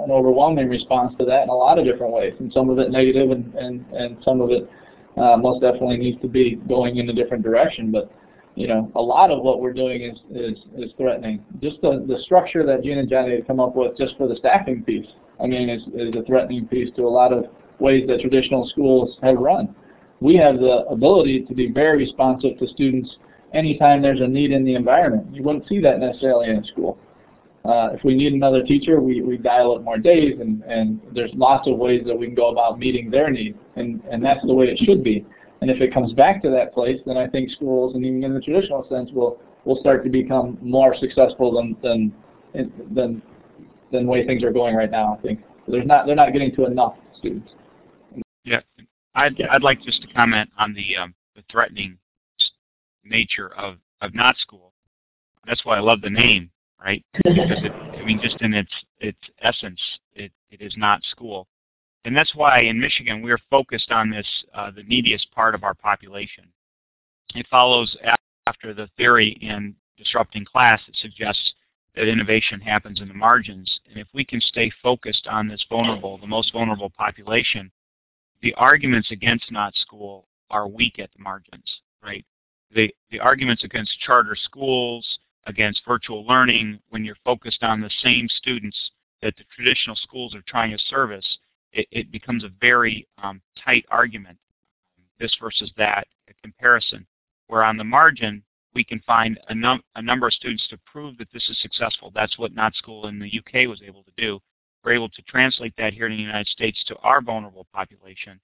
an overwhelming response to that in a lot of different ways, and some of it negative and and and some of it uh, most definitely needs to be going in a different direction. But you know, a lot of what we're doing is is, is threatening. Just the, the structure that Jean and Johnny have come up with just for the staffing piece, I mean, is, is a threatening piece to a lot of ways that traditional schools have run. We have the ability to be very responsive to students anytime there's a need in the environment. You wouldn't see that necessarily in a school. Uh, if we need another teacher, we, we dial up more days, and, and there's lots of ways that we can go about meeting their need, and, and that's the way it should be. And if it comes back to that place, then I think schools, and even in the traditional sense, will will start to become more successful than than than than way things are going right now. I think there's not they're not getting to enough students. I'd I'd like just to comment on the um, the threatening nature of of not school. That's why I love the name right? because it, I mean, just in its its essence, it, it is not school, and that's why in Michigan we're focused on this uh, the neediest part of our population. It follows after the theory in disrupting class that suggests that innovation happens in the margins, and if we can stay focused on this vulnerable, the most vulnerable population, the arguments against not school are weak at the margins, right? The the arguments against charter schools, against virtual learning when you're focused on the same students that the traditional schools are trying to service, it, it becomes a very um, tight argument, this versus that comparison, where on the margin, we can find a, num a number of students to prove that this is successful. That's what Not School in the UK was able to do. We're able to translate that here in the United States to our vulnerable population,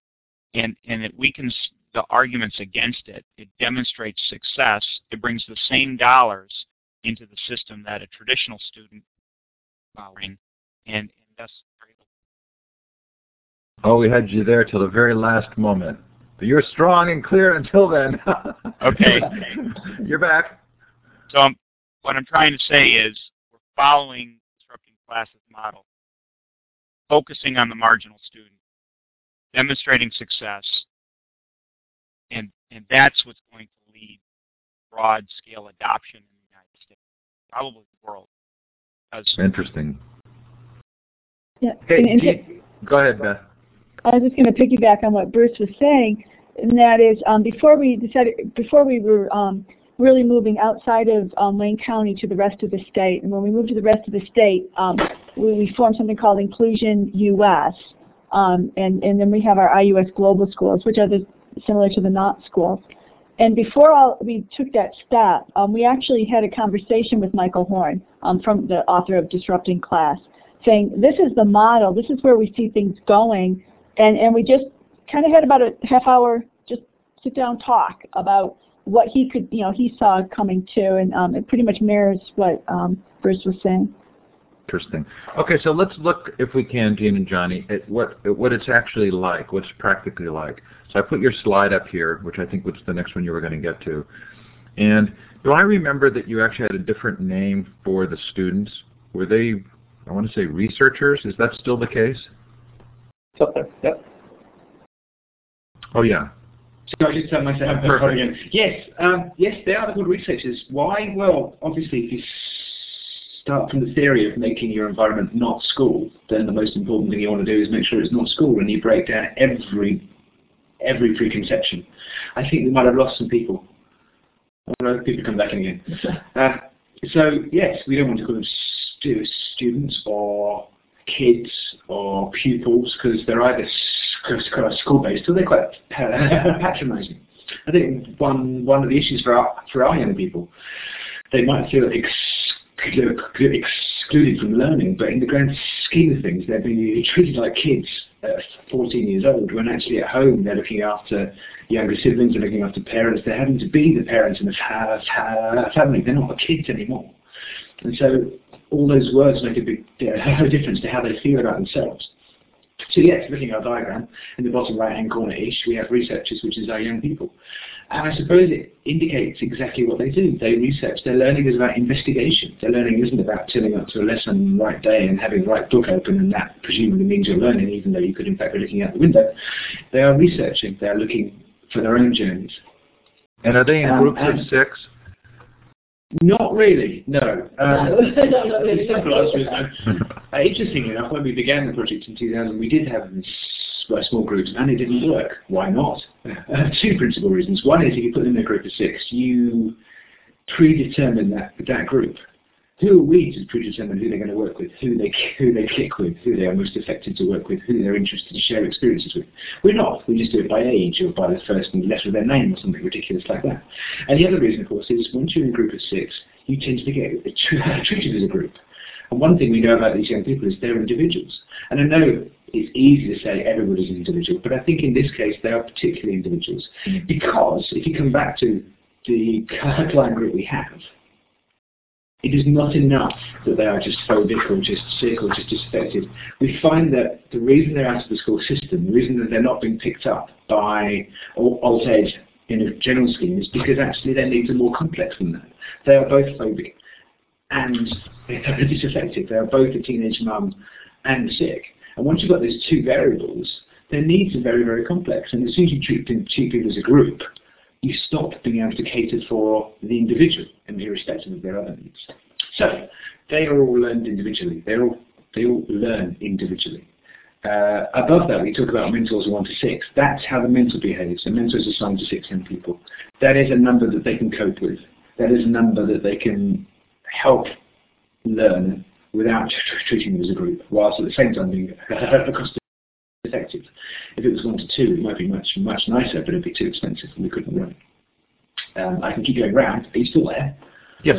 and, and it weakens the arguments against it. It demonstrates success. It brings the same dollars into the system that a traditional student uh, and, and thus Oh, we had you there till the very last moment. But you're strong and clear until then. okay. you're back. So um, what I'm trying to say is we're following disrupting classes model, focusing on the marginal student, demonstrating success, and and that's what's going to lead broad scale adoption in the United States, probably the world. As Interesting. Yeah. Hey, and, and go ahead, Beth. I was just going to piggyback on what Bruce was saying, and that is um, before we decided, before we were um, really moving outside of um, Wayne County to the rest of the state, and when we moved to the rest of the state, um, we, we, formed something called Inclusion US, um, and, and then we have our IUS Global Schools, which are the, similar to the NOT schools. And before all, we took that step, um, we actually had a conversation with Michael Horn, um, from the author of Disrupting Class, saying this is the model, this is where we see things going, and, and we just kind of had about a half hour just sit down talk about what he could, you know, he saw coming too, and um, it pretty much mirrors what um, Bruce was saying. Interesting. Okay, so let's look, if we can, Jean and Johnny, at what at what it's actually like, what's practically like. So I put your slide up here, which I think was the next one you were going to get to. And do I remember that you actually had a different name for the students? Were they, I want to say researchers? Is that still the case? It's up there, yep. Oh, yeah. So I just tell myself again. Yes, um, yes, they are the good researchers. Why? Well, obviously, if you start from the theory of making your environment not school, then the most important thing you want to do is make sure it's not school, and you break down every every preconception. I think we might have lost some people. I don't know, people come back in again. Uh, so yes, we don't want to call them stu students or kids or pupils because they're either school-based or they're quite patronizing. I think one one of the issues for our for our young people, they might feel ex excluded from learning, but in the grand scheme of things, they're being treated like kids at 14 years old, when actually at home they're looking after younger siblings, they're looking after parents, they're having to be the parents in the family, they're not kids anymore. And so all those words make a big difference to how they feel about themselves. So yes, looking at our diagram, in the bottom right-hand corner-ish, we have researchers, which is our young people. And I suppose it indicates exactly what they do. They research. Their learning is about investigation. Their learning isn't about turning up to a lesson on the right day and having the right book open, and that presumably means you're learning, even though you could in fact be looking out the window. They are researching. They are looking for their own journeys. And are they in um, groups of six? Not really, no. Um, No, no, not really. The simple answer is no. Uh, interestingly enough, when we began the project in 2000, we did have this uh, small groups, and it didn't work. Why not? Uh, two principal reasons. One is if you put them in a group of six, you predetermine that that group. Who are we to predetermine who they're going to work with, who they who they click with, who they are most effective to work with, who they're interested to share experiences with? We're not. We just do it by age or by the first letter of their name or something ridiculous like that. And the other reason, of course, is once you're in a group of six, you tend to get treated as a group. And one thing we know about these young people is they're individuals. And I know it's easy to say everybody's an individual, but I think in this case they are particularly individuals. Mm. Because if you come back to the client group we have, it is not enough that they are just phobic or just sick or just disaffected. We find that the reason they're out of the school system, the reason that they're not being picked up by alt ed in a general scheme is because actually their needs are more complex than that. They are both phobic and they're disaffected. They are both a teenage mum and sick. And once you've got those two variables, their needs are very, very complex. And as soon as you treat, treat people as a group, you stop being able to cater for the individual and irrespective of their other needs. So they are all learned individually. They all they all learn individually. Uh, above that, we talk about mentors one to six. That's how the mentor behaves. The mentor is assigned to six young people. That is a number that they can cope with. That is a number that they can help learn without treating them as a group, whilst at the same time being cost effective. If it was one to two, it might be much much nicer, but it'd be too expensive and we couldn't run it. Um, I can keep going round. Are you still there? Yes.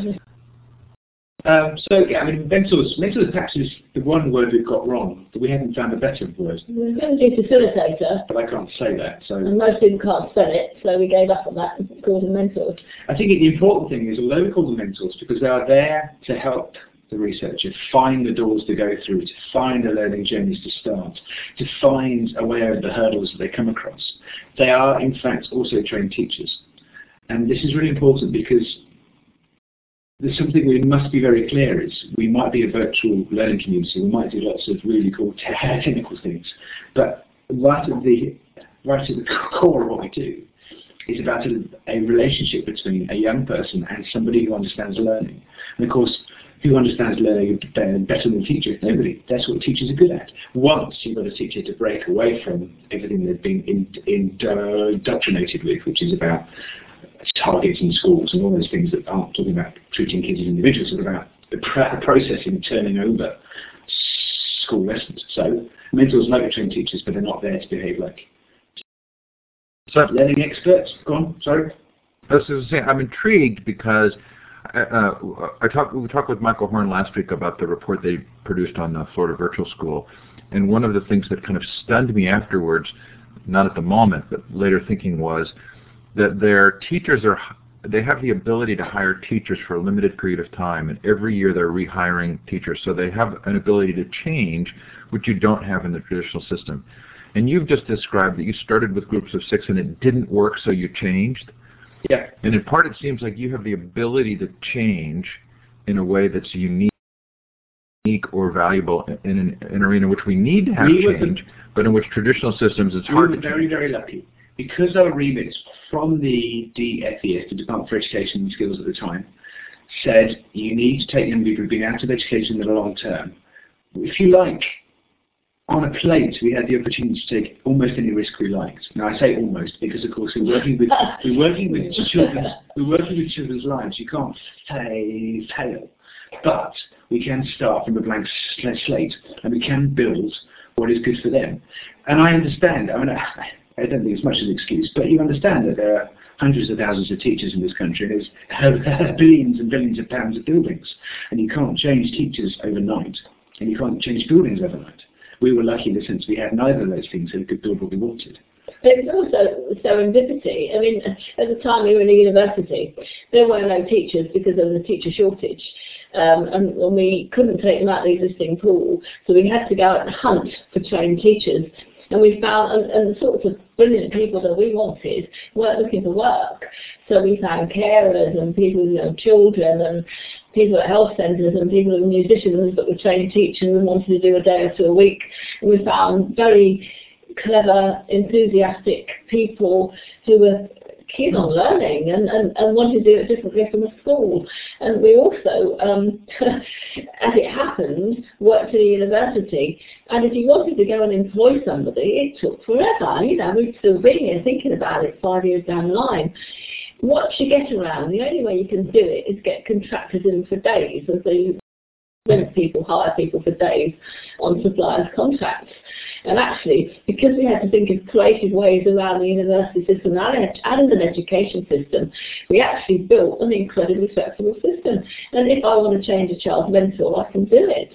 Um, so yeah, I mean, mentors. Mentors perhaps is the one word we've got wrong, but we haven't found a better word. We're going to do facilitator, But I can't say that. So and most people can't spell it, so we gave up on that and called them mentors. I think the important thing is, although we call them mentors, because they are there to help the researcher find the doors to go through, to find the learning journeys to start, to find aware of the hurdles that they come across. They are, in fact, also trained teachers. And this is really important because there's something we must be very clear is we might be a virtual learning community, we might do lots of really cool technical things, but right at the right at the core of what we do is about a, a relationship between a young person and somebody who understands learning. And of course, who understands learning uh, better than teachers? Nobody. That's what teachers are good at. Once you've got a teacher to break away from everything they've been indoctrinated with, which is about targets in schools and all those things that aren't talking about treating kids as individuals, but about the processing, turning over school lessons. So mentors like to train teachers, but they're not there to behave like So learning experts. Go on, sorry. I was going to say, I'm intrigued because uh, I talked. We talked with Michael Horn last week about the report they produced on the Florida Virtual School, and one of the things that kind of stunned me afterwards, not at the moment, but later thinking was that their teachers are. They have the ability to hire teachers for a limited period of time, and every year they're rehiring teachers, so they have an ability to change, which you don't have in the traditional system. And you've just described that you started with groups of six and it didn't work, so you changed. Yeah. And in part, it seems like you have the ability to change in a way that's unique or valuable in an, an arena in which we need to have We were the- change, but in which traditional systems it's We hard to very, change. very lucky. Because our remits from the DFES, the Department for Education and Skills at the time, said you need to take young people who've been out of education in the long term. If you like, on a plate, we had the opportunity to take almost any risk we liked. Now I say almost because, of course, we're working with we're working with children. We're working with children's lives. You can't say fail, but we can start from a blank slate, and we can build what is good for them. And I understand. I mean, I, I don't think it's much of an excuse, but you understand that there are hundreds of thousands of teachers in this country. and There's billions and billions of pounds of buildings, and you can't change teachers overnight, and you can't change buildings overnight. We were lucky in the sense we had neither of those things, so we could build what we wanted. But it was also serendipity. I mean, at the time we were in a university, there were no teachers because of the teacher shortage. Um, and, and we couldn't take them out of the existing pool, so we had to go out and hunt for trained teachers. And we found, and, and the sorts of brilliant people that we wanted weren't looking for work. So we found carers and people, you know, children and people at health centres and people who were musicians that were trained teachers and wanted to do a day or two a week. And we found very clever, enthusiastic people who were keen on learning and, and, and wanted to do it differently from a school. And we also, um, as it happened, worked at a university. And if you wanted to go and employ somebody, it took forever. You know, we'd still be here thinking about it five years down the line. Once you get around, the only way you can do it is get contractors in for days. And so you rent people, hire people for days on suppliers' contracts. And actually, because we had to think of creative ways around the university system and an education system, we actually built an incredibly flexible system. And if I want to change a child's mentor, I can do it.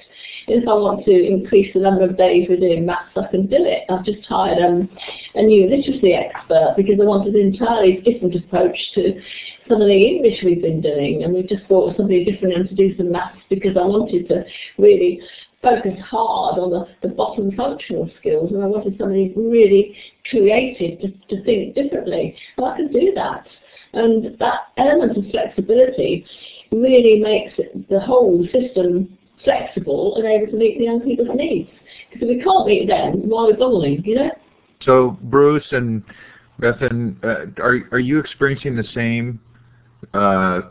If I want to increase the number of days we're doing maths, I can do it. I've just hired um, a new literacy expert because I wanted an entirely different approach to some of the English we've been doing, and we've just brought somebody different in to do some maths because I wanted to really focus hard on the, the bottom functional skills, and I wanted somebody really creative to, to think differently. I can do that. And that element of flexibility really makes the whole system flexible and able to meet the young people's needs. Because if we can't meet them, why are we bothering, you know? So Bruce and Bethan, uh, are, are you experiencing the same uh,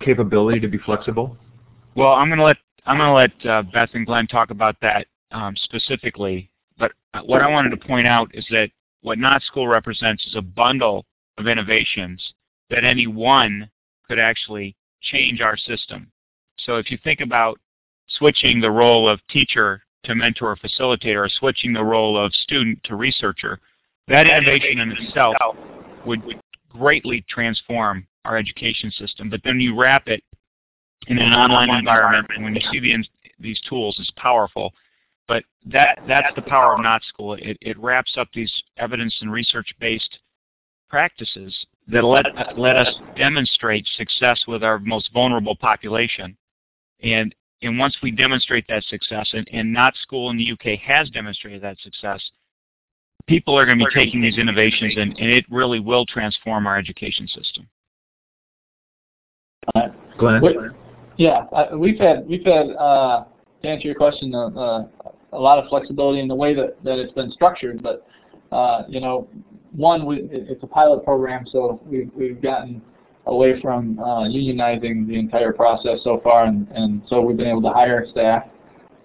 capability to be flexible? Well, I'm going to let I'm going to let uh, Beth and Glenn talk about that um, specifically. But what I wanted to point out is that what Not School represents is a bundle of innovations that any one could actually change our system. So if you think about switching the role of teacher to mentor or facilitator, or switching the role of student to researcher, that innovation in itself would greatly transform our education system. But then you wrap it in an online environment, and when you see the, these tools, it's powerful. But that that's the power of Not School. It, it wraps up these evidence and research-based practices that let, let us demonstrate success with our most vulnerable population. And, and once we demonstrate that success, and, and Not School in the UK has demonstrated that success, people are going to be taking these innovations and, and it really will transform our education system. Glenn? Yeah, uh, we've had we've had uh, to answer your question uh, uh, a lot of flexibility in the way that, that it's been structured, but uh, you know, one we, it's a pilot program, so we've we've gotten away from uh, unionizing the entire process so far, and, and so we've been able to hire staff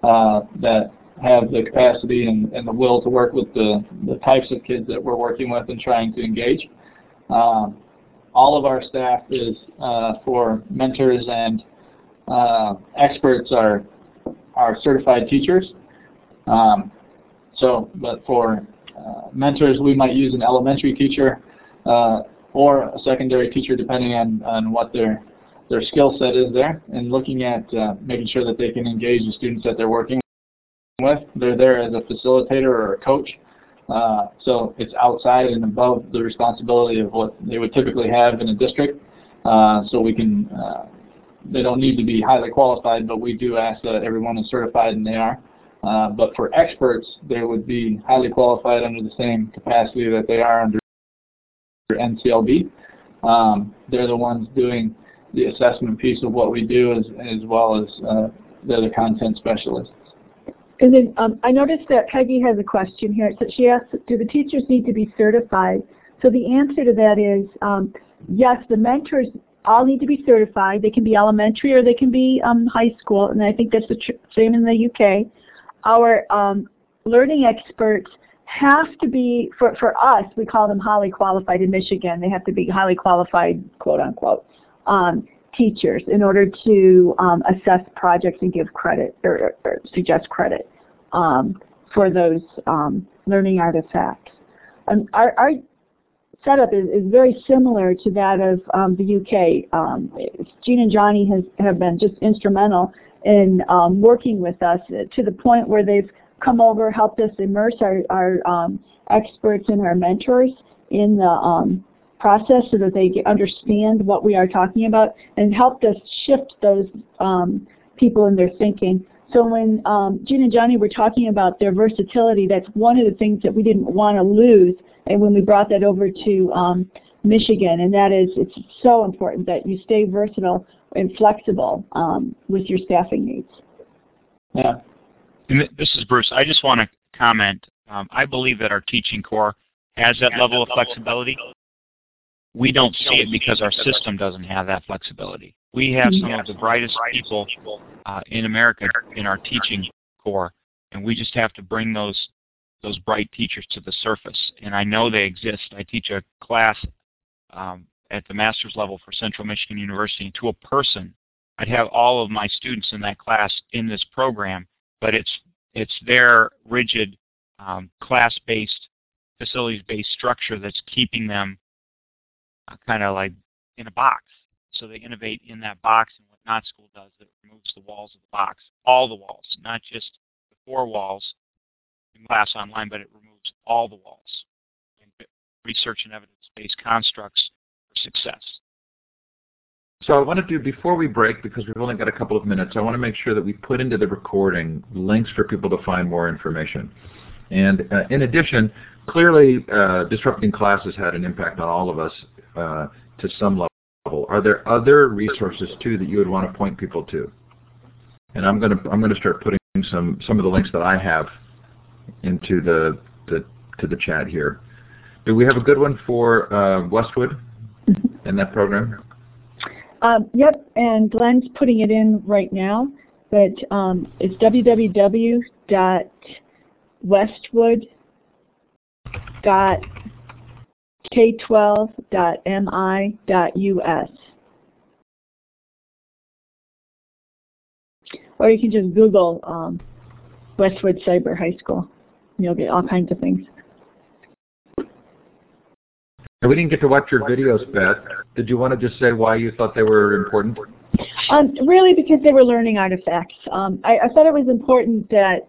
that have the capacity and, and the will to work with the, the types of kids that we're working with and trying to engage. Um, all of our staff is uh, for mentors and uh, experts are are certified teachers. Um, so, but for uh, mentors, we might use an elementary teacher uh, or a secondary teacher, depending on, on what their their skill set is there, and looking at uh, making sure that they can engage the students that they're working with. They're there as a facilitator or a coach. Uh, so it's outside and above the responsibility of what they would typically have in a district. Uh, so we can, uh, they don't need to be highly qualified, but we do ask that everyone is certified and they are. Uh, but for experts, they would be highly qualified under the same capacity that they are under NCLB. Um, they're the ones doing the assessment piece of what we do as, as well as uh, they're the content specialists. And then um, I noticed that Peggy has a question here. So she asked, do the teachers need to be certified? So the answer to that is um, yes, the mentors all need to be certified. They can be elementary or they can be um, high school, and I think that's the same in the UK. Our um, learning experts have to be, for, for us, we call them highly qualified in Michigan. They have to be highly qualified, quote unquote. Um, teachers in order to um, assess projects and give credit or, or suggest credit um, for those um, learning artifacts. Our, our, setup is, is, very similar to that of um, the UK. Um, Jean and Johnny has, have been just instrumental in working with us to the point where they've come over, helped us immerse our, our experts and our mentors in the process so that they understand what we are talking about and helped us shift those um, people in their thinking. So when um, Jean and Johnny were talking about their versatility, that's one of the things that we didn't want to lose and when we brought that over to um, Michigan, and that is it's so important that you stay versatile and flexible um, with your staffing needs. Yeah. This is Bruce. I just want to comment. Um, I believe that our teaching corps has that level of flexibility. we don't see it because our system doesn't have that flexibility. We have some of the brightest people uh, in America in our teaching corps, and we just have to bring those those bright teachers to the surface. And I know they exist. I teach a class um, at the master's level for Central Michigan University, and to a person, I'd have all of my students in that class in this program, but it's it's their rigid um, class-based, facilities-based structure that's keeping them uh, kind of like in a box. So they innovate in that box, and what Not School does, it removes the walls of the box, all the walls, not just the four walls in class online, but it removes all the walls. And research and evidence-based constructs for success. So I want to do, before we break, because we've only got a couple of minutes, I want to make sure that we put into the recording links for people to find more information. And uh, in addition, clearly uh, disrupting class has had an impact on all of us uh, to some level. Are there other resources too that you would want to point people to? And I'm going to I'm going to start putting some some of the links that I have into the, the to the chat here. Do we have a good one for uh, Westwood in that program? Um, yep, and Glenn's putting it in right now, but um, it's www.westwood.k12.mi.us. Or you can just Google um, Westwood Cyber High School. And you'll get all kinds of things. We didn't get to watch your videos, Beth. Did you want to just say why you thought they were important? Um, really, because they were learning artifacts. Um, I, I, thought it was important that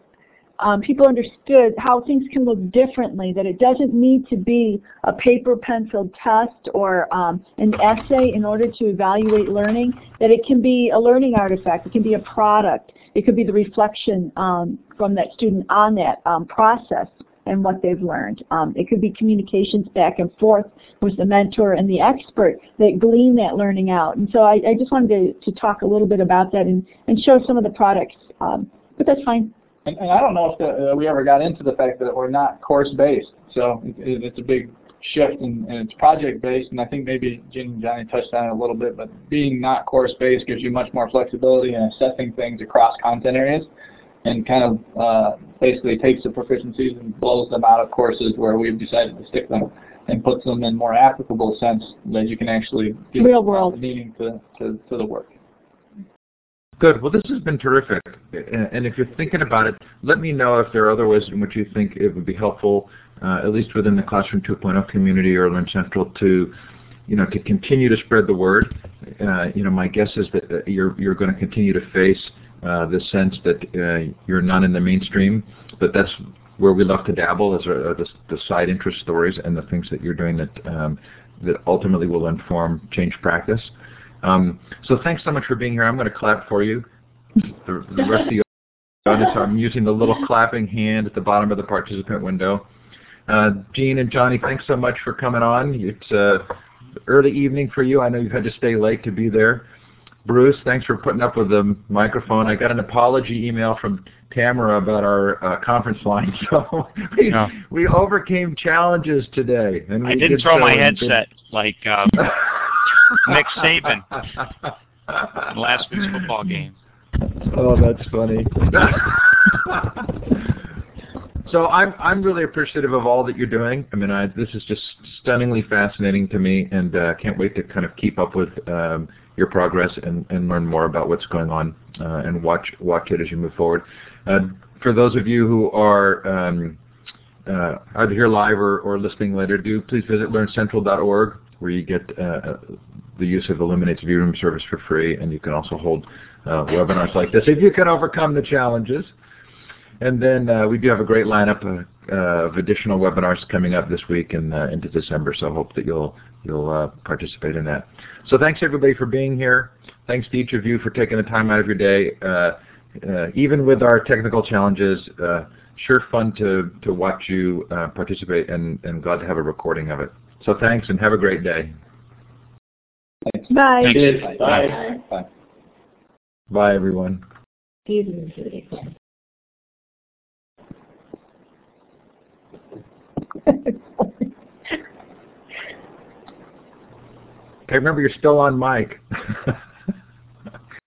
um, people understood how things can look differently, that it doesn't need to be a paper pencil test or um, an essay in order to evaluate learning, that it can be a learning artifact, it can be a product, it could be the reflection um, from that student on that um, process and what they've learned. Um, it could be communications back and forth with the mentor and the expert that glean that learning out. And so I, I just wanted to, to, talk a little bit about that and, and show some of the products, um, but that's fine. And, and, I don't know if the, uh, we ever got into the fact that we're not course-based, so it, it's a big shift and, and it's project-based, and I think maybe Jean and Johnny touched on it a little bit, but being not course-based gives you much more flexibility in assessing things across content areas and kind of uh, basically takes the proficiencies and blows them out of courses where we've decided to stick them and puts them in more applicable sense that you can actually give real world meaning to, to, to the work. Good. Well, this has been terrific. And if you're thinking about it, let me know if there are other ways in which you think it would be helpful, uh, at least within the Classroom 2.0 community or Learn Central, to you know to continue to spread the word. Uh, you know, my guess is that uh, you're you're going to continue to face uh, the sense that uh, you're not in the mainstream, but that's where we love to dabble is uh, the, the, side interest stories and the things that you're doing that um, that ultimately will inform change practice. Um, so thanks so much for being here. I'm going to clap for you. The, the rest of the audience, I'm using the little clapping hand at the bottom of the participant window. Uh, Jean and Johnny, thanks so much for coming on. It's uh, early evening for you. I know you've had to stay late to be there. Bruce, thanks for putting up with the microphone. I got an apology email from Tamara about our uh, conference line, so we, no. we overcame challenges today. And I didn't throw my headset like um, Nick Saban in last week's football game. Oh, that's funny. so I'm I'm really appreciative of all that you're doing. I mean, I, this is just stunningly fascinating to me, and uh, can't wait to kind of keep up with. Um, your progress and, and learn more about what's going on uh, and watch watch it as you move forward. Uh, for those of you who are um, uh, either here live or, or listening later, do please visit learncentral.org where you get uh, the use of Elluminate's Room service for free, and you can also hold uh, webinars like this if you can overcome the challenges. And then uh, we do have a great lineup of, uh, of additional webinars coming up this week and uh, into December, so I hope that you'll you'll participate in that. So thanks everybody for being here. Thanks to each of you for taking the time out of your day. Uh, uh, even with our technical challenges, uh, sure fun to, to watch you uh, participate and, and glad to have a recording of it. So thanks and have a great day. Thanks. Bye. Thanks. Bye. Bye. Bye. Bye everyone. Okay. remember you're still on mic.